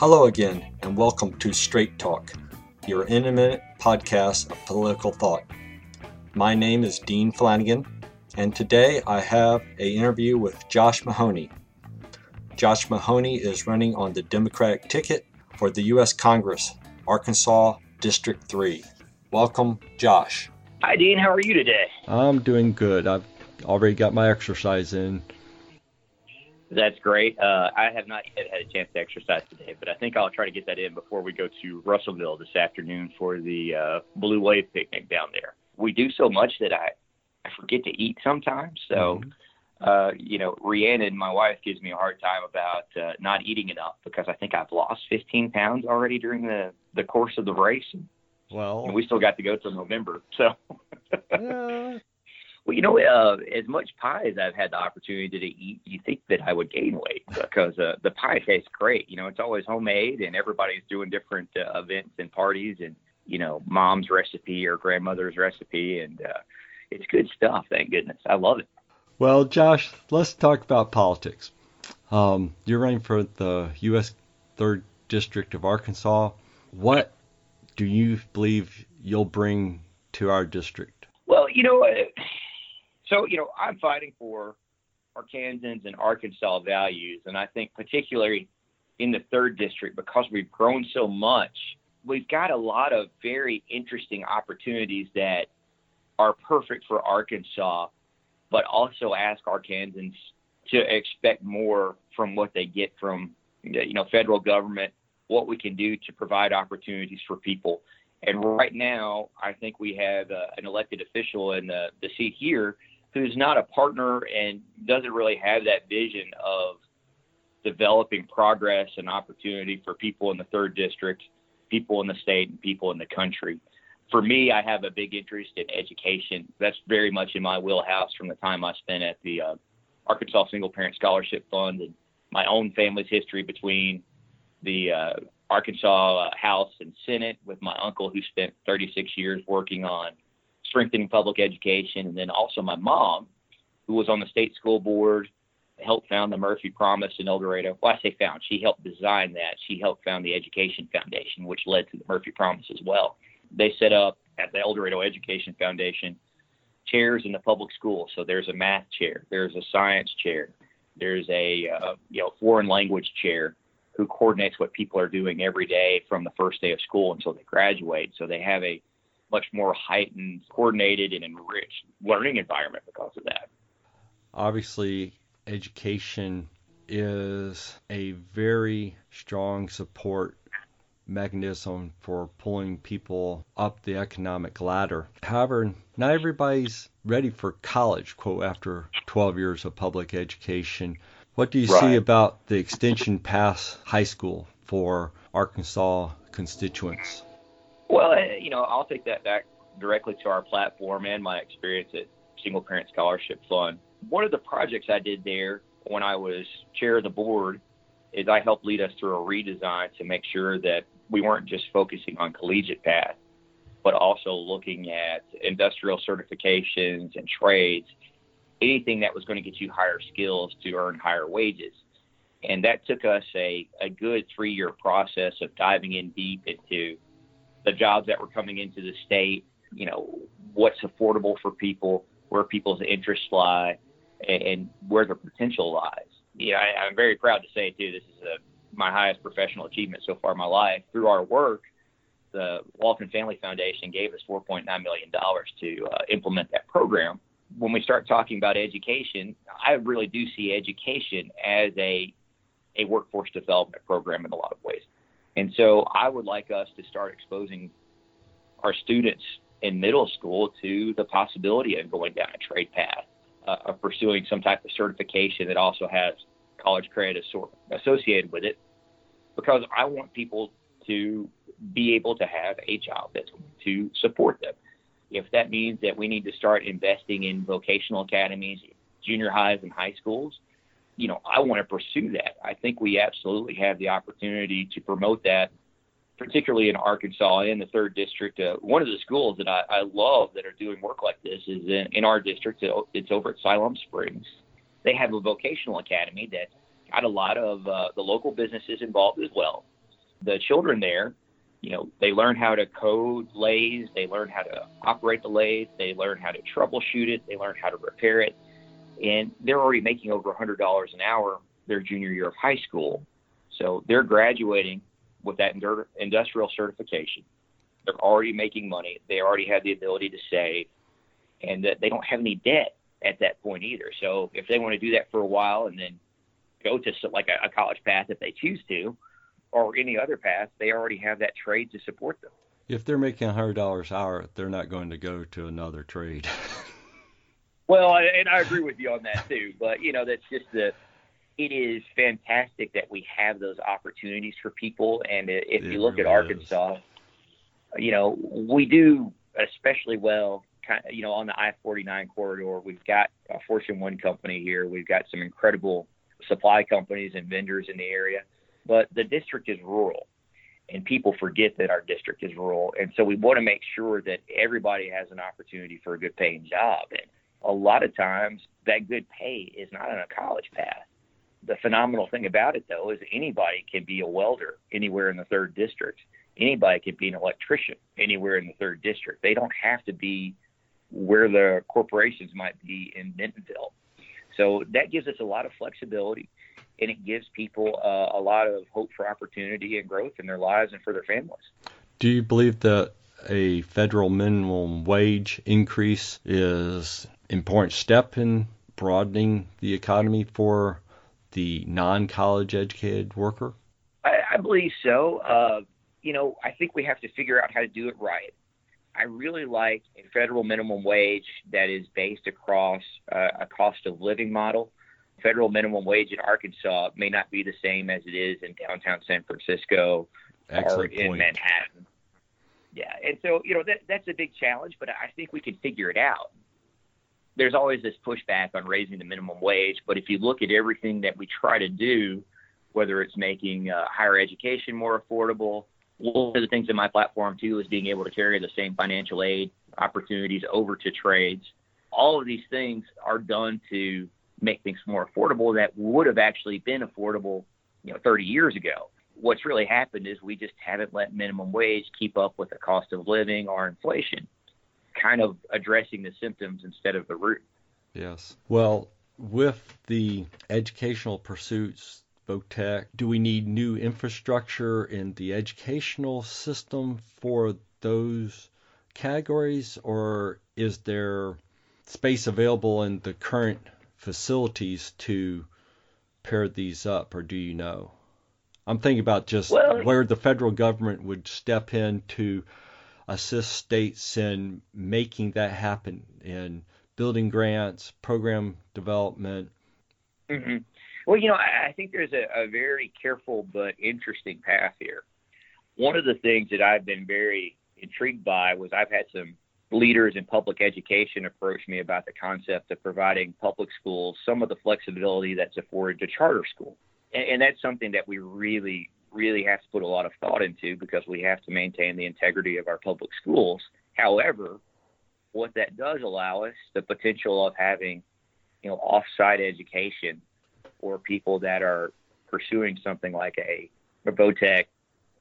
Hello again, and welcome to Straight Talk, your intimate podcast of political thought. My name is Dean Flanagan, and today I have an interview with Josh Mahony. Josh Mahony is running on the Democratic ticket for the U.S. Congress, Arkansas District 3. Welcome, Josh. Hi, Dean. How are you today? I'm doing good. I've already got my exercise in. That's great. Uh, I have not yet had a chance to exercise today, but I think I'll try to get that in before we go to Russellville this afternoon for the uh, Blue Wave picnic down there. We do so much that I, I forget to eat sometimes. So, mm-hmm. uh, you know, Rhianon, my wife, gives me a hard time about uh, not eating enough because I think I've lost 15 pounds already during the, the course of the race. Well, and we still got to go till November. So, yeah. Well, you know, uh, as much pie as I've had the opportunity to eat, you think that I would gain weight because uh, the pie tastes great. You know, it's always homemade, and everybody's doing different uh, events and parties, and you know, mom's recipe or grandmother's recipe, and uh, it's good stuff. Thank goodness, I love it. Well, Josh, let's talk about politics. Um, you're running for the U.S. Third District of Arkansas. What do you believe you'll bring to our district? Well, you know, so, you know, I'm fighting for Arkansans and Arkansas values. And I think, particularly in the third district, because we've grown so much, we've got a lot of very interesting opportunities that are perfect for Arkansas, but also ask Arkansans to expect more from what they get from, you know, federal government, what we can do to provide opportunities for people. And right now, I think we have uh, an elected official in the, the seat here who's not a partner and doesn't really have that vision of developing progress and opportunity for people in the third district, people in the state, and people in the country. For me, I have a big interest in education. That's very much in my wheelhouse from the time I spent at the uh, Arkansas Single Parent Scholarship Fund and my own family's history between the uh, Arkansas House and Senate with my uncle who spent 36 years working on strengthening public education. And then also my mom, who was on the state school board, helped found the Murphy Promise in El Dorado. Well, I say found, she helped design that. She helped found the Education Foundation, which led to the Murphy Promise as well. They set up at the El Dorado Education Foundation chairs in the public schools. So there's a math chair, there's a science chair, there's a uh, you know foreign language chair who coordinates what people are doing every day from the first day of school until they graduate. So they have a much more heightened, coordinated, and enriched learning environment because of that. Obviously, education is a very strong support mechanism for pulling people up the economic ladder. However, not everybody's ready for college, quote, after 12 years of public education. What do you right. see about the extension past high school for Arkansas constituents? Well, eh, you know, I'll take that back directly to our platform and my experience at Single Parent Scholarship Fund. One of the projects I did there when I was chair of the board is I helped lead us through a redesign to make sure that we weren't just focusing on collegiate path, but also looking at industrial certifications and trades, anything that was going to get you higher skills to earn higher wages. And that took us a, a good three year process of diving in deep into the jobs that were coming into the state, you know, what's affordable for people, where people's interests lie, and, where the potential lies. You know, I, I'm very proud to say too, this is a, my highest professional achievement so far in my life. Through our work, the Walton Family Foundation gave us $4.9 million to uh, implement that program. When we start talking about education, I really do see education as a a workforce development program in a lot of ways. And so I would like us to start exposing our students in middle school to the possibility of going down a trade path, uh, of pursuing some type of certification that also has college credit associated with it, because I want people to be able to have a job that's going to support them. If that means that we need to start investing in vocational academies, junior highs, and high schools, you know, I want to pursue that. I think we absolutely have the opportunity to promote that, particularly in Arkansas in the third district. Uh, one of the schools that I, I love that are doing work like this is in, in our district. It's over at Siloam Springs. They have a vocational academy that got a lot of uh, the local businesses involved as well. The children there, you know, they learn how to code lathes, they learn how to operate the lathe, they learn how to troubleshoot it, they learn how to repair it, and they're already making over $100 an hour their junior year of high school. So they're graduating with that industrial certification. They're already making money. They already have the ability to save, and that they don't have any debt at that point either. So if they want to do that for a while and then go to like a, a college path if they choose to, or any other path, they already have that trade to support them. If they're making a hundred dollars an hour, they're not going to go to another trade. well, and I agree with you on that too. But you know, that's just the. It is fantastic that we have those opportunities for people, and if it you look really at Arkansas, is. you know, we do especially well kind of, you know, on the I-49 corridor. We've got a Fortune 1 company here. We've got some incredible supply companies and vendors in the area, but the district is rural and people forget that our district is rural. And so we want to make sure that everybody has an opportunity for a good paying job. And a lot of times that good pay is not on a college path. The phenomenal thing about it though is anybody can be a welder anywhere in the third district. Anybody can be an electrician anywhere in the third district. They don't have to be where the corporations might be in Bentonville. So that gives us a lot of flexibility and it gives people uh, a lot of hope for opportunity and growth in their lives and for their families. Do you believe that a federal minimum wage increase is important step in broadening the economy for the non-college educated worker? I, I believe so. Uh, you know, I think we have to figure out how to do it right. I really like a federal minimum wage that is based across uh, a cost of living model. Federal minimum wage in Arkansas may not be the same as it is in downtown San Francisco Excellent or in point. Manhattan. Yeah, and so you know that that's a big challenge, but I think we can figure it out. There's always this pushback on raising the minimum wage, but if you look at everything that we try to do, whether it's making uh, higher education more affordable, one of the things in my platform too is being able to carry the same financial aid opportunities over to trades. All of these things are done to make things more affordable that would have actually been affordable, you know, 30 years ago. What's really happened is we just haven't let minimum wage keep up with the cost of living or inflation, kind of addressing the symptoms instead of the root. Yes. Well, with the educational pursuits Votech? Do we need new infrastructure in the educational system for those categories, or is there space available in the current facilities to pair these up, or do you know? I'm thinking about just well, where the federal government would step in to assist states in making that happen in building grants, program development. Mm-hmm. Well, you know, I, think there's a, a very careful but interesting path here. One of the things that I've been very intrigued by was I've had some leaders in public education approach me about the concept of providing public schools some of the flexibility that's afforded to charter school. And, and that's something that we really, really have to put a lot of thought into because we have to maintain the integrity of our public schools. However, what that does allow us the potential of having, you know, off-site education or people that are pursuing something like a, a Votech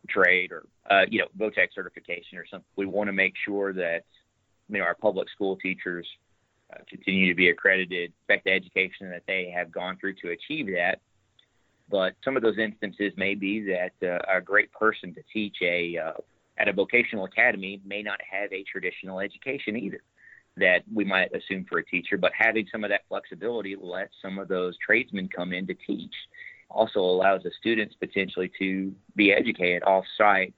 trade or uh, you know Votech certification or something. We want to make sure that you know our public school teachers uh, continue to be accredited, expect the education that they have gone through to achieve that. But some of those instances may be that uh, a great person to teach a uh, at a vocational academy may not have a traditional education either that we might assume for a teacher, but having some of that flexibility lets some of those tradesmen come in to teach. Also allows the students potentially to be educated off site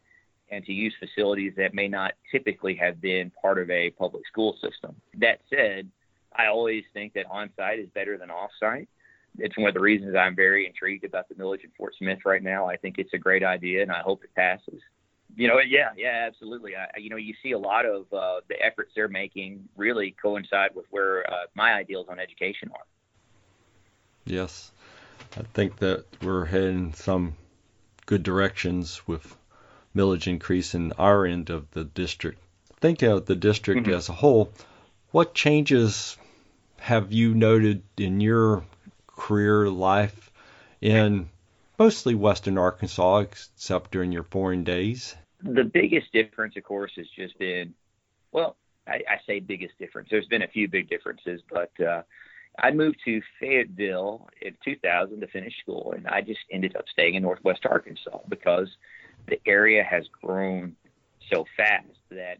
and to use facilities that may not typically have been part of a public school system. That said, I always think that on site is better than off site. It's one of the reasons I'm very intrigued about the Millage in Fort Smith right now. I think it's a great idea and I hope it passes. You know, yeah, yeah, absolutely. I, you know, you see a lot of uh, the efforts they're making really coincide with where uh, my ideals on education are. Yes, I think that we're heading some good directions with millage increase in our end of the district. Think of the district mm-hmm. as a whole. What changes have you noted in your career life in mostly western Arkansas, except during your foreign days. The biggest difference, of course, has just been, well, I, I say biggest difference. There's been a few big differences, but uh, I moved to Fayetteville in 2000 to finish school, and I just ended up staying in Northwest Arkansas because the area has grown so fast that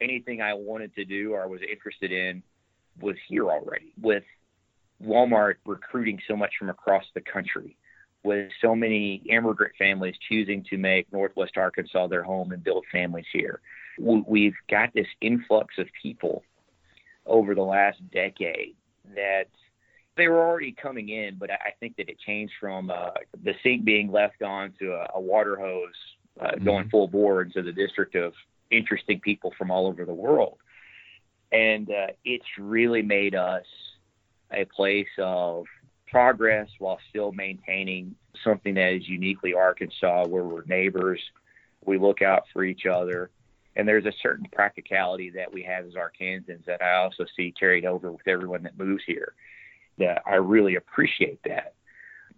anything I wanted to do or was interested in was here already. With Walmart recruiting so much from across the country, with so many immigrant families choosing to make Northwest Arkansas their home and build families here, we've got this influx of people over the last decade that they were already coming in, but I think that it changed from uh, the sink being left on to a, a water hose uh, mm-hmm. going full bore into the district of interesting people from all over the world. And uh, it's really made us a place of progress while still maintaining something that is uniquely Arkansas, where we're neighbors, we look out for each other, and there's a certain practicality that we have as Arkansans that I also see carried over with everyone that moves here. That I really appreciate that.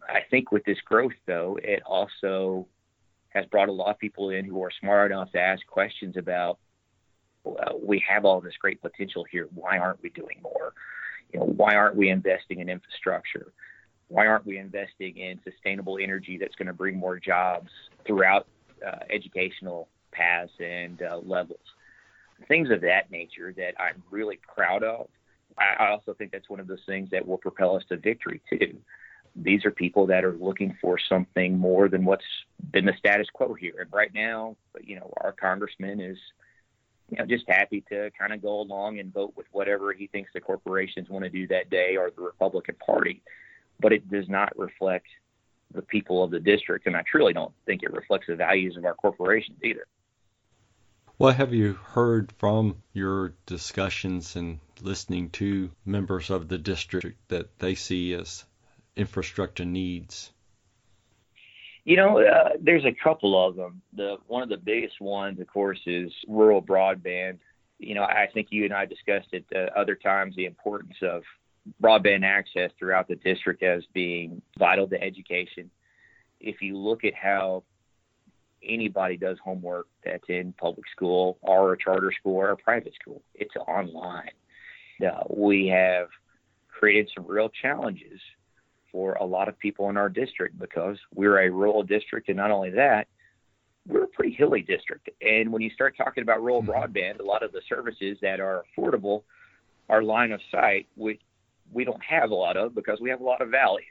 I think with this growth, though, it also has brought a lot of people in who are smart enough to ask questions about well, we have all this great potential here. Why aren't we doing more? You know, why aren't we investing in infrastructure? Why aren't we investing in sustainable energy that's going to bring more jobs throughout uh, educational paths and uh, levels? Things of that nature that I'm really proud of. I, also think that's one of those things that will propel us to victory too these are people that are looking for something more than what's been the status quo here. And right now, you know, our congressman is, you know, just happy to kind of go along and vote with whatever he thinks the corporations want to do that day or the Republican Party. But it does not reflect the people of the district. And I truly don't think it reflects the values of our corporations either. What have you heard from your discussions and listening to members of the district that they see as infrastructure needs? You know, uh, there's a couple of them. The one of the biggest ones, of course, is rural broadband. You know, I think you and I discussed it uh, other times the importance of broadband access throughout the district as being vital to education. If you look at how anybody does homework that's in public school or a charter school or a private school, it's online. Uh, we have created some real challenges for a lot of people in our district because we're a rural district, and not only that, we're a pretty hilly district. And when you start talking about rural mm-hmm. broadband, a lot of the services that are affordable are line of sight, which we don't have a lot of because we have a lot of valleys.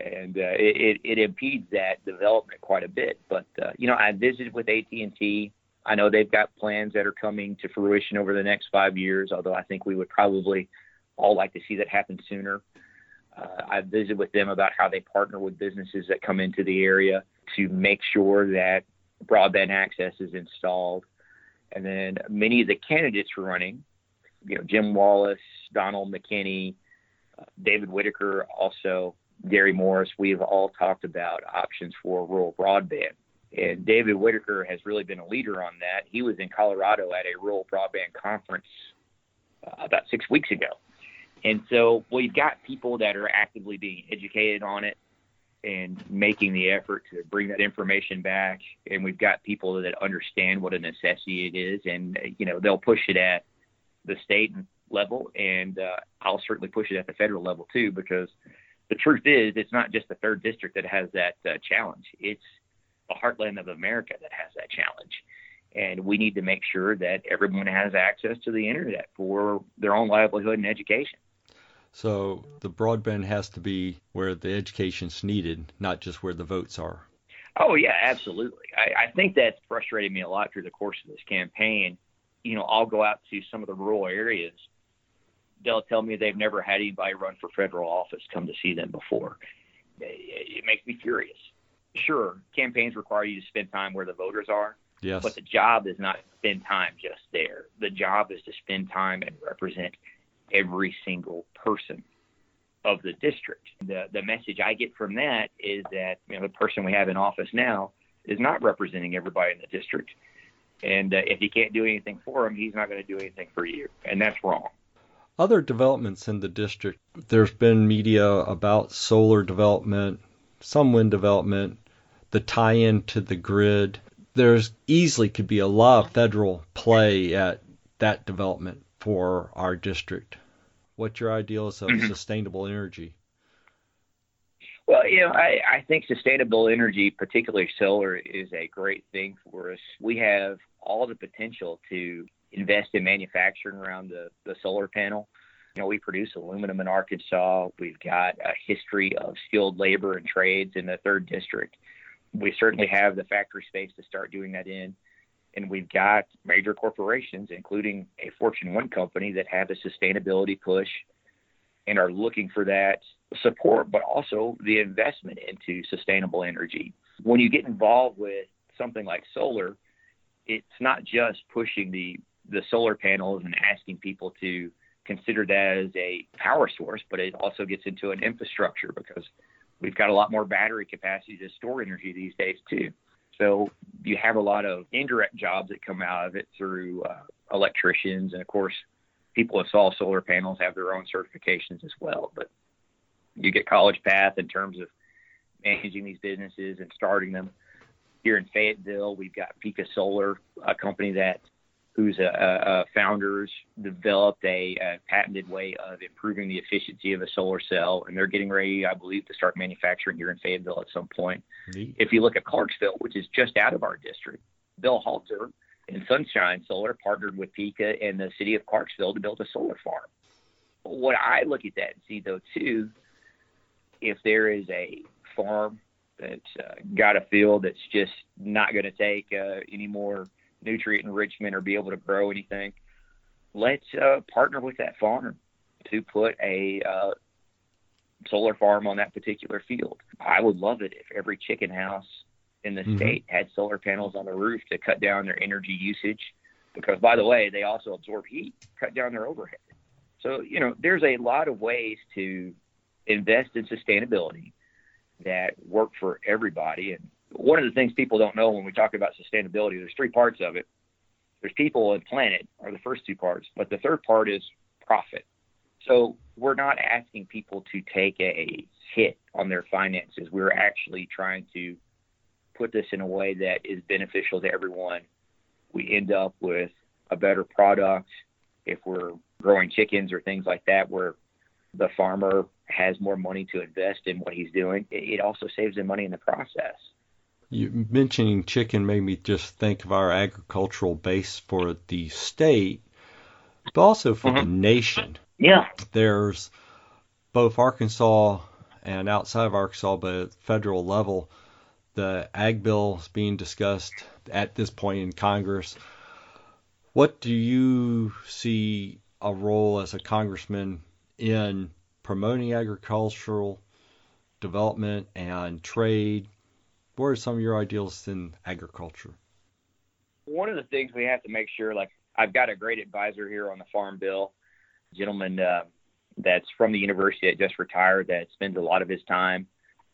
And uh, it, it impedes that development quite a bit. But uh, you know, I visited with AT and T. I know they've got plans that are coming to fruition over the next five years. Although I think we would probably all like to see that happen sooner. Uh, I've visited with them about how they partner with businesses that come into the area to make sure that broadband access is installed. And then many of the candidates for running, you know, Jim Wallace, Donald McKinney, uh, David Whitaker, also Gary Morris, we've all talked about options for rural broadband. And David Whitaker has really been a leader on that. He was in Colorado at a rural broadband conference uh, about six weeks ago. And so we've got people that are actively being educated on it and making the effort to bring that information back. And we've got people that understand what a necessity it is, and you know they'll push it at the state level, and uh, I'll certainly push it at the federal level too, because the truth is, it's not just the third district that has that uh, challenge. It's the heartland of America that has that challenge. And we need to make sure that everyone has access to the internet for their own livelihood and education. So the broadband has to be where the education's needed, not just where the votes are. Oh yeah, absolutely. I, I think that's frustrated me a lot through the course of this campaign. You know, I'll go out to some of the rural areas. They'll tell me they've never had anybody run for federal office come to see them before. It, it makes me furious. Sure, campaigns require you to spend time where the voters are. Yes. But the job is not spend time just there. The job is to spend time and represent every single person of the district. The the message I get from that is that you know the person we have in office now is not representing everybody in the district, and uh, if he can't do anything for him, he's not going to do anything for you, and that's wrong. Other developments in the district. There's been media about solar development, some wind development, the tie in to the grid. There's easily could be a lot of federal play at that development for our district. What's your ideals of mm-hmm. sustainable energy? Well, you know, I, I think sustainable energy, particularly solar, is a great thing for us. We have all the potential to invest in manufacturing around the, the solar panel. You know, we produce aluminum in Arkansas. We've got a history of skilled labor and trades in the third district. We certainly have the factory space to start doing that in. And we've got major corporations, including a Fortune 1 company, that have a sustainability push and are looking for that support, but also the investment into sustainable energy. When you get involved with something like solar, it's not just pushing the, the solar panels and asking people to consider that as a power source, but it also gets into an infrastructure because we've got a lot more battery capacity to store energy these days too. So you have a lot of indirect jobs that come out of it through uh, electricians, and of course, people who install solar panels have their own certifications as well. But you get College Path in terms of managing these businesses and starting them. Here in Fayetteville, we've got Pika Solar, a company that whose uh, uh, founders developed a, a, patented way of improving the efficiency of a solar cell, and they're getting ready, I believe, to start manufacturing here in Fayetteville at some point. Neat. If you look at Clarksville, which is just out of our district, Bill Halter and Sunshine Solar partnered with Pika and the city of Clarksville to build a solar farm. What I look at that and see, though, too, if there is a farm that's uh, got a field that's just not going to take uh, any more – nutrient enrichment or be able to grow anything, let's uh, partner with that farm to put a uh, solar farm on that particular field. I would love it if every chicken house in the mm-hmm. state had solar panels on the roof to cut down their energy usage. Because, by the way, they also absorb heat, cut down their overhead. So, you know, there's a lot of ways to invest in sustainability that work for everybody. And one of the things people don't know when we talk about sustainability, there's three parts of it. There's people and planet are the first two parts, but the third part is profit. So we're not asking people to take a hit on their finances. We're actually trying to put this in a way that is beneficial to everyone. We end up with a better product if we're growing chickens or things like that, where the farmer has more money to invest in what he's doing. It also saves them money in the process. You mentioning chicken made me just think of our agricultural base for the state, but also for mm-hmm. the nation. Yeah. There's both Arkansas and outside of Arkansas, but at federal level, the ag bill is being discussed at this point in Congress. What do you see a role as a congressman in promoting agricultural development and trade what are some of your ideals in agriculture? One of the things we have to make sure, like I've got a great advisor here on the farm bill, gentleman uh, that's from the university that just retired that spends a lot of his time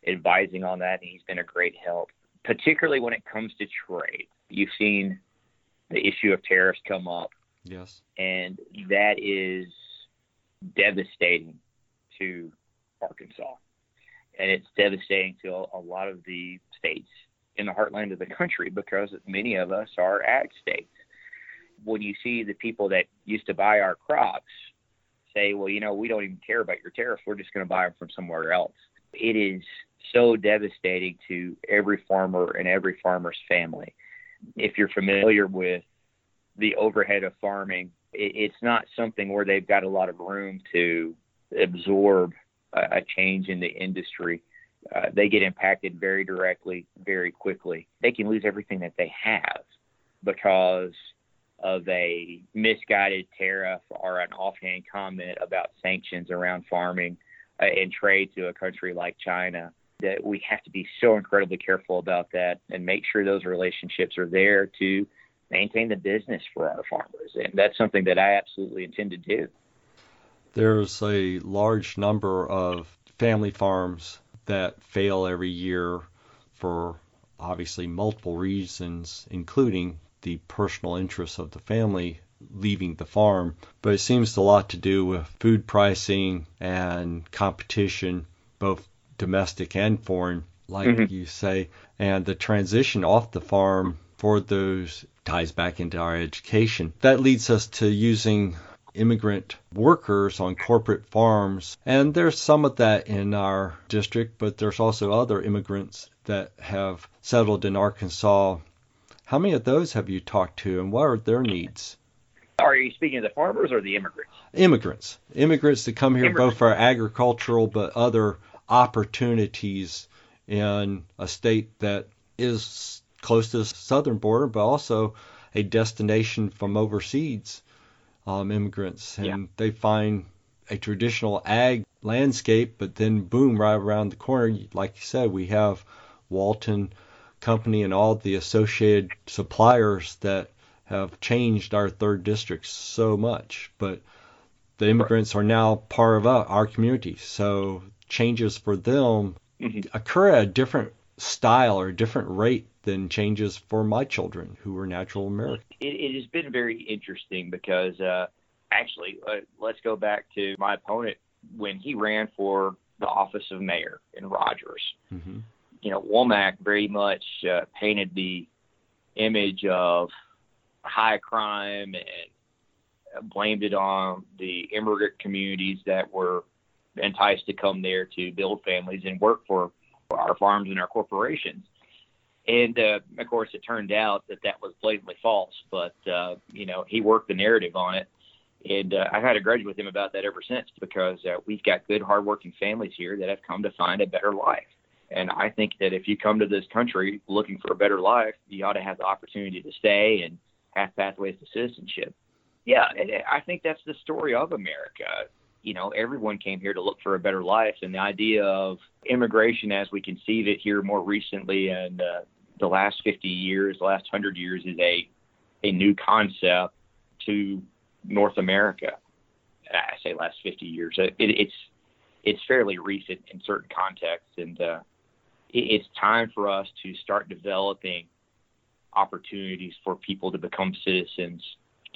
advising on that, and he's been a great help, particularly when it comes to trade. You've seen the issue of tariffs come up. Yes. And that is devastating to Arkansas and it's devastating to a, a lot of the states in the heartland of the country because many of us are ag states. When you see the people that used to buy our crops say, well, you know, we don't even care about your tariffs, we're just going to buy them from somewhere else. It is so devastating to every farmer and every farmer's family. If you're familiar with the overhead of farming, it's not something where they've got a lot of room to absorb a change in the industry. Uh, they get impacted very directly, very quickly. They can lose everything that they have because of a misguided tariff or an offhand comment about sanctions around farming uh, and trade to a country like China. That we have to be so incredibly careful about that and make sure those relationships are there to maintain the business for our farmers. And that's something that I absolutely intend to do. There's a large number of family farms that fail every year for obviously multiple reasons, including the personal interests of the family leaving the farm. But it seems a lot to do with food pricing and competition, both domestic and foreign. like Mhm. you say, and the transition off the farm for those ties back into our education. That leads us to using immigrant workers on corporate farms. And there's some of that in our district, but there's also other immigrants that have settled in Arkansas. How many of those have you talked to, and what are their needs? Are you speaking of the farmers or the immigrants? Immigrants, immigrants that come here Immigrants. both for agricultural but other opportunities in a state that is close to the southern border, but also a destination from overseas um, immigrants, and Yeah. they find a traditional ag landscape, but then boom, right around the corner, like you said, we have Walton Company and all the associated suppliers that have changed our third district so much. But the immigrants are now part of our our community, so changes for them Mhm. occur at a different style or a different rate than changes for my children who are natural Americans. It, it has been very interesting because uh, actually, uh, let's go back to my opponent when he ran for the office of mayor in Rogers. hmm You know, Womack very much uh, painted the image of high crime and uh, blamed it on the immigrant communities that were enticed to come there to build families and work for our farms and our corporations. And uh, of course, it turned out that that was blatantly false. But uh, you know, he worked the narrative on it, and uh, I've had a grudge with him about that ever since because uh, we've got good, hardworking families here that have come to find a better life. And I think that if you come to this country looking for a better life, you ought to have the opportunity to stay and have pathways to citizenship. Yeah, I think that's the story of America. You know, everyone came here to look for a better life, and the idea of immigration as we conceive it here more recently and uh, the last 50 years, the last 100 years is a a new concept to North America. I say last 50 years. It, it's it's fairly recent in certain contexts, and uh, it, it's time for us to start developing opportunities for people to become citizens,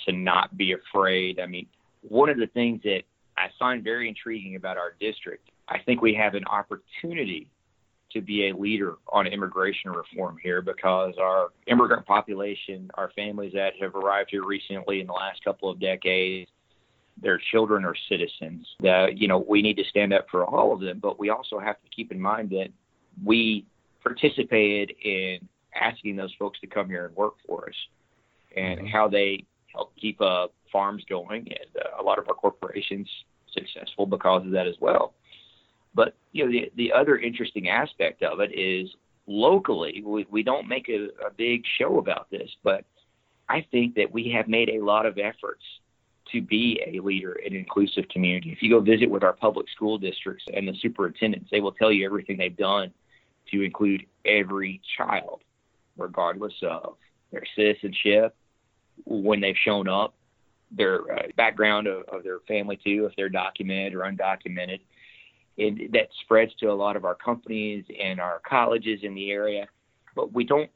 to not be afraid. I mean, one of the things that I find very intriguing about our district, I think we have an opportunity to be a leader on immigration reform here because our immigrant population, our families that have arrived here recently in the last couple of decades, their children are citizens. That you know, we need to stand up for all of them, but we also have to keep in mind that we participated in asking those folks to come here and work for us and Mhm. how they help keep uh, farms going and uh, a lot of our corporations successful because of that as well. But you know, the the other interesting aspect of it is locally we, we don't make a, a big show about this, but I think that we have made a lot of efforts to be a leader in an inclusive community. If you go visit with our public school districts and the superintendents, they will tell you everything they've done to include every child, regardless of their citizenship, when they've shown up, their uh, background of, of their family too, if they're documented or undocumented. And that spreads to a lot of our companies and our colleges in the area. But we don't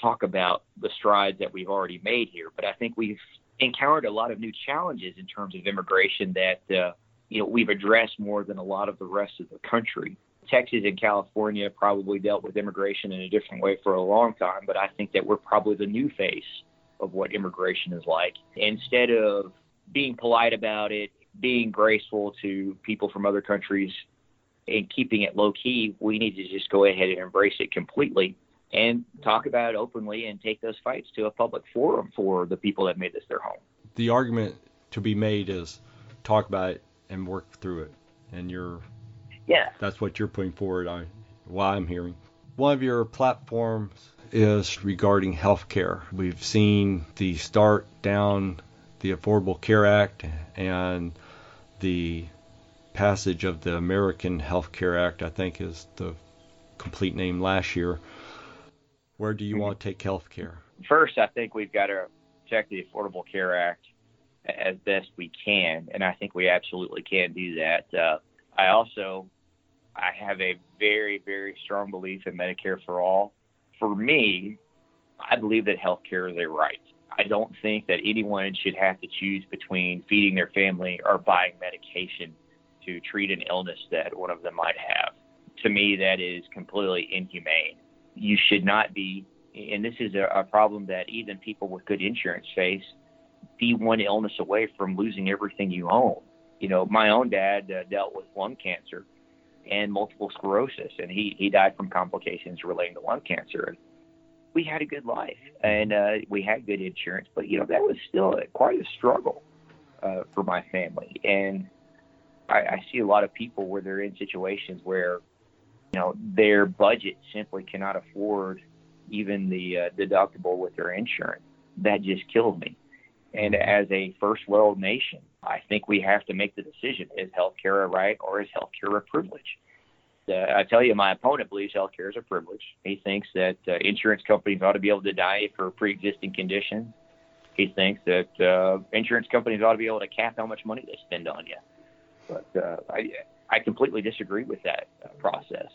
talk about the strides that we've already made here. But I think we've encountered a lot of new challenges in terms of immigration that uh, you know we've addressed more than a lot of the rest of the country. Texas and California probably dealt with immigration in a different way for a long time, but I think that we're probably the new face of what immigration is like. Instead of being polite about it, being graceful to people from other countries, and keeping it low key, we need to just go ahead and embrace it completely and talk about it openly and take those fights to a public forum for the people that made this their home. The argument to be made is talk about it and work through it, and you're Yeah. that's what you're putting forward. I, why I'm hearing. One of your platforms is regarding healthcare. We've seen the start down the Affordable Care Act and the passage of the American Health Care Act. I think is the complete name last year. Where do you Mhm. want to take healthcare? First, I think we've got to protect the Affordable Care Act as best we can, and I think we absolutely can do that. Uh, I also I have a very, very strong belief in Medicare for all. For me, I believe that health care is a right. I don't think that anyone should have to choose between feeding their family or buying medication to treat an illness that one of them might have. to me, that is completely inhumane. You should not be, and this is a, a problem that even people with good insurance face, be one illness away from losing everything you own. You know, my own dad uh, dealt with lung cancer and multiple sclerosis, and he, he died from complications relating to lung cancer. And we had a good life and uh, we had good insurance, but you know that was still quite a struggle uh, for my family. And I, I see a lot of people where they're in situations where you know their budget simply cannot afford even the uh, deductible with their insurance. That just kills me. And as a first world nation, I think we have to make the decision: is healthcare a right or is healthcare a privilege? Uh, I tell you, my opponent believes healthcare is a privilege. He thinks that uh, insurance companies ought to be able to deny for pre-existing conditions. He thinks that uh, insurance companies ought to be able to cap how much money they spend on you. But uh, I, I completely disagree with that uh, process.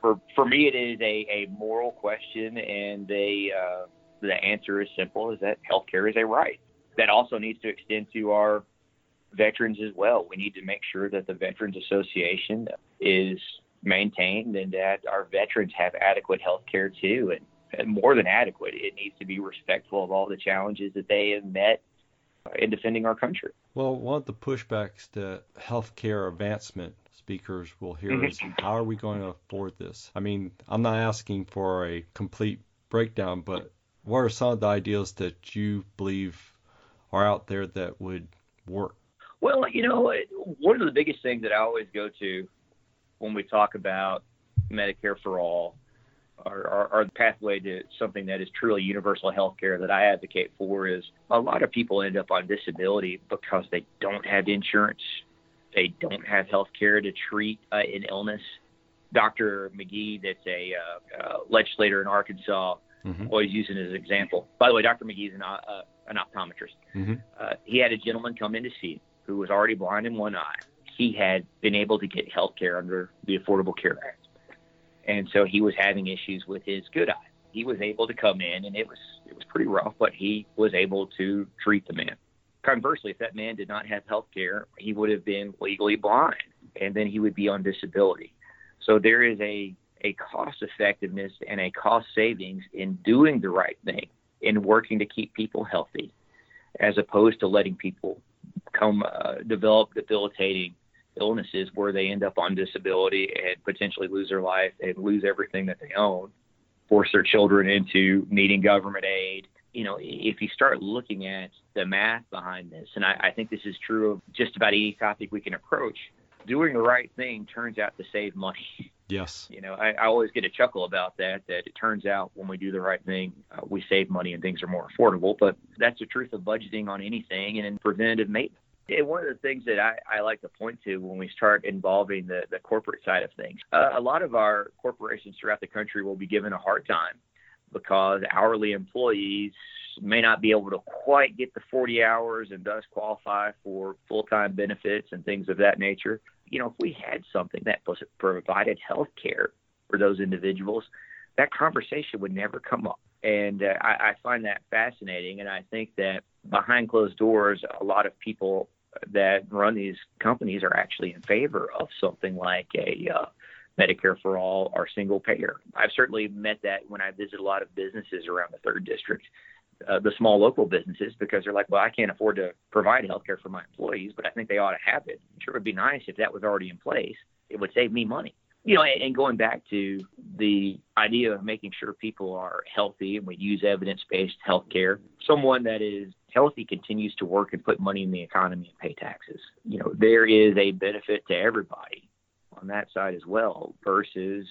For for me, it is a, a moral question, and they, uh, the answer is simple: is that healthcare is a right. That also needs to extend to our veterans as well. We need to make sure that the Veterans Association is maintained and that our veterans have adequate health care too, and, and more than adequate. It needs to be respectful of all the challenges that they have met in defending our country. Well, one of the pushbacks that healthcare advancement speakers will hear mm-hmm. is how are we going to afford this? I mean, I'm not asking for a complete breakdown, but what are some of the ideas that you believe are out there that would work? Well, you know, one of the biggest things that I always go to when we talk about Medicare for all or, or, the pathway to something that is truly universal health care that I advocate for is a lot of people end up on disability because they don't have insurance. They don't have health care to treat uh, an illness. Dr. McGee, that's a uh, uh, legislator in Arkansas, mm-hmm. always using as an example. By the way, Dr. McGee is an, uh, an optometrist. Mm-hmm. Uh, he had a gentleman come in to see him who was already blind in one eye. He had been able to get health care under the Affordable Care Act and so he was having issues with his good eye. He was able to come in, and it was it was pretty rough, but he was able to treat the man. Conversely, if that man did not have health care, he would have been legally blind, and then he would be on disability. So there is a a cost effectiveness and a cost savings in doing the right thing, in working to keep people healthy, as opposed to letting people come uh, develop debilitating illnesses where they end up on disability and potentially lose their life and lose everything that they own, force their children into needing government aid. You know, if you start looking at the math behind this, and I, I think this is true of just about any topic we can approach, doing the right thing turns out to save money. Yes. You know, I, I always get a chuckle about that, that it turns out when we do the right thing, uh, we save money and things are more affordable. But that's the truth of budgeting on anything and in preventative maintenance one of the things that I, I, like to point to when we start involving the, the corporate side of things, uh, a lot of our corporations throughout the country will be given a hard time because hourly employees may not be able to quite get the 40 hours and thus qualify for full time benefits and things of that nature. You know, if we had something that was provided health care for those individuals, that conversation would never come up. And uh, I, I find that fascinating. And I think that behind closed doors, a lot of people that run these companies are actually in favor of something like a uh, Medicare for all or single payer. I've certainly met that when I visit a lot of businesses around the third district, uh, the small local businesses, because they're like, well, I can't afford to provide health care for my employees, but I think they ought to have it. Sure, it would be nice if that was already in place. It would save me money. You know, and going back to the idea of making sure people are healthy and we use evidence based healthcare, someone that is healthy continues to work and put money in the economy and pay taxes. You know, there is a benefit to everybody on that side as well versus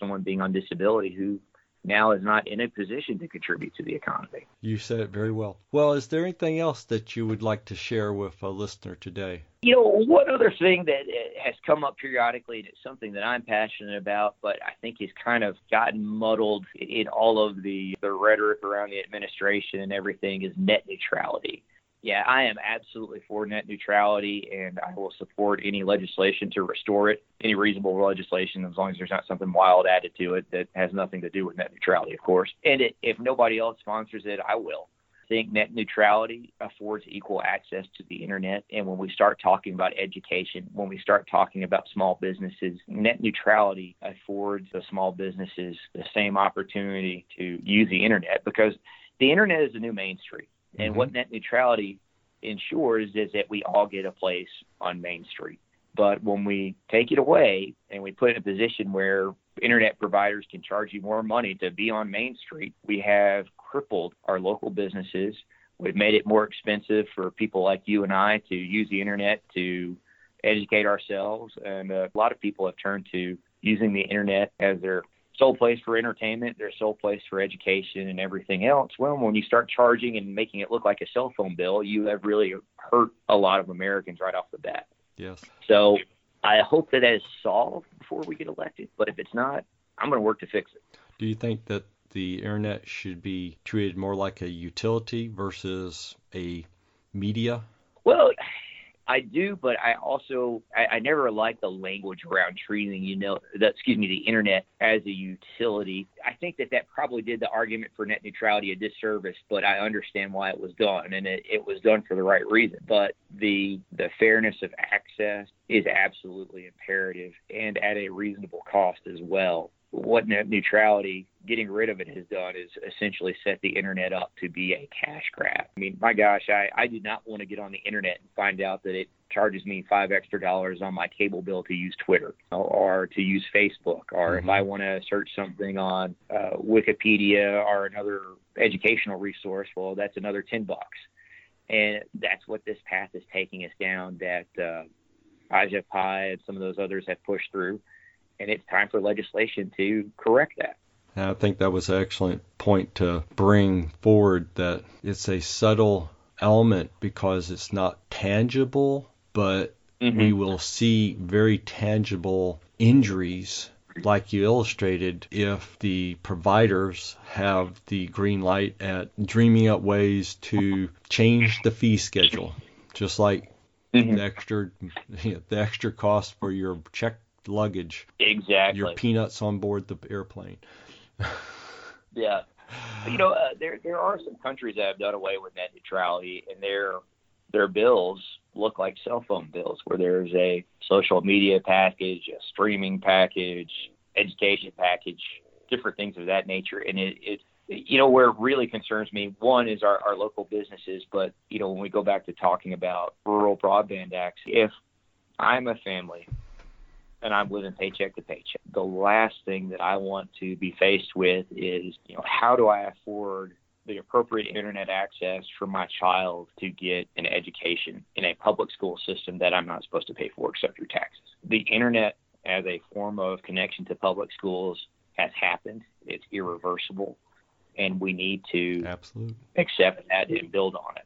someone being on disability who now is not in a position to contribute to the economy. You said it very well. Well, is there anything else that you would like to share with a listener today? You know, one other thing that uh, has come up periodically, and it's something that I'm passionate about, but I think has kind of gotten muddled in all of the, the rhetoric around the administration and everything, is net neutrality yeah, I am absolutely for net neutrality, and I will support any legislation to restore it, any reasonable legislation, as long as there's not something wild added to it that has nothing to do with net neutrality, of course. And it, if nobody else sponsors it, I will. I think net neutrality affords equal access to the internet. And when we start talking about education, when we start talking about small businesses, net neutrality affords the small businesses the same opportunity to use the internet because the internet is the new Main Street. And mm-hmm. what net neutrality ensures is that we all get a place on Main Street. But when we take it away and we put it in a position where internet providers can charge you more money to be on Main Street, we have crippled our local businesses. We've made it more expensive for people like you and I to use the internet to educate ourselves. And a lot of people have turned to using the internet as their sole place for entertainment, their sole place for education and everything else. Well, when you start charging and making it look like a cell phone bill, you have really hurt a lot of Americans right off the bat. Yes. So I hope that that is solved before we get elected. But if it's not, I'm going to work to fix it. Do you think that the internet should be treated more like a utility versus a media? Well, I do, but I also I, I never like the language around treating you know the excuse me the internet as a utility. I think that that probably did the argument for net neutrality a disservice, but I understand why it was done, and it, it was done for the right reason. But the the fairness of access is absolutely imperative and at a reasonable cost as well what net neutrality getting rid of it has done is essentially set the internet up to be a cash grab. I mean, my gosh, I, I do not want to get on the internet and find out that it charges me five extra dollars on my cable bill to use Twitter or, to use Facebook, or mm-hmm. if I want to search something on uh, Wikipedia or another educational resource, well, that's another 10 bucks. And that's what this path is taking us down that uh, Ajit Pai and some of those others have pushed through and it's time for legislation to correct that. I think that was an excellent point to bring forward that it's a subtle element because it's not tangible, but mm-hmm. we will see very tangible injuries like you illustrated, if the providers have the green light at dreaming up ways to change the fee schedule, just like mm-hmm. the extra the extra cost for your check luggage. Exactly. Your peanuts on board the airplane. yeah. You know, uh, there there are some countries that have done away with net neutrality, and their their bills look like cell phone bills, where there's a social media package, a streaming package, education package, different things of that nature. And it, it you know, where it really concerns me, one is our, our local businesses, but you know, when we go back to talking about rural broadband acts, if I'm a family and I'm living paycheck to paycheck. The last thing that I want to be faced with is, you know, how do I afford the appropriate internet access for my child to get an education in a public school system that I'm not supposed to pay for except through taxes. The internet as a form of connection to public schools has happened. It's irreversible and we need to Absolutely. accept that and build on it.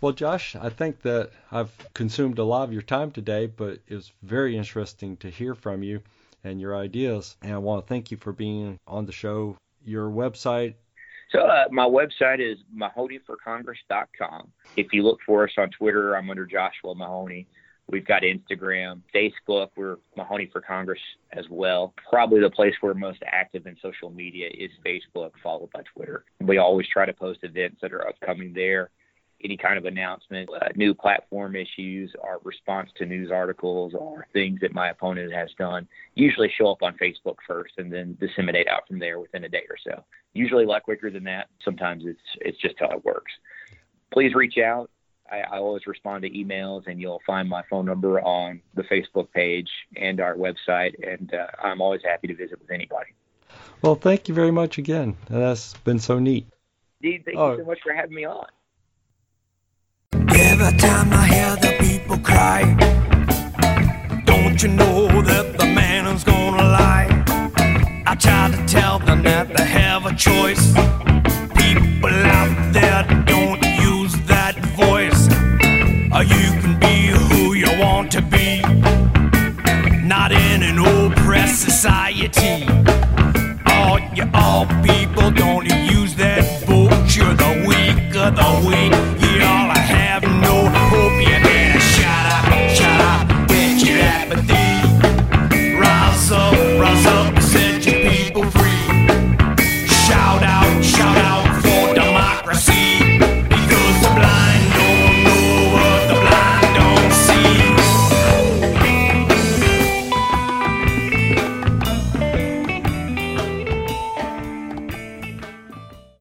Well, Josh, I think that I've consumed a lot of your time today, but it was very interesting to hear from you and your ideas. And I want to thank you for being on the show. Your website. So uh, my website is mahonyforcongress.com. If you look for us on Twitter, I'm under Joshua Mahony. We've got Instagram, Facebook. We're Mahony for Congress as well. Probably the place we're most active in social media is Facebook, followed by Twitter. We always try to post events that are upcoming there any kind of announcement, uh, new platform issues, or response to news articles, or things that my opponent has done, usually show up on Facebook first and then disseminate out from there within a day or so. Usually a lot quicker than that. Sometimes it's it's just how it works. Please reach out. I, I always respond to emails, and you'll find my phone number on the Facebook page and our website. And uh, I'm always happy to visit with anybody. Well, thank you very much again. That's been so neat. Dean, thank oh. you so much for having me on. Every time I hear the people cry, don't you know that the man is gonna lie? I try to tell them that they have a choice. People out there don't use that voice. You can be who you want to be, not in an oppressed society.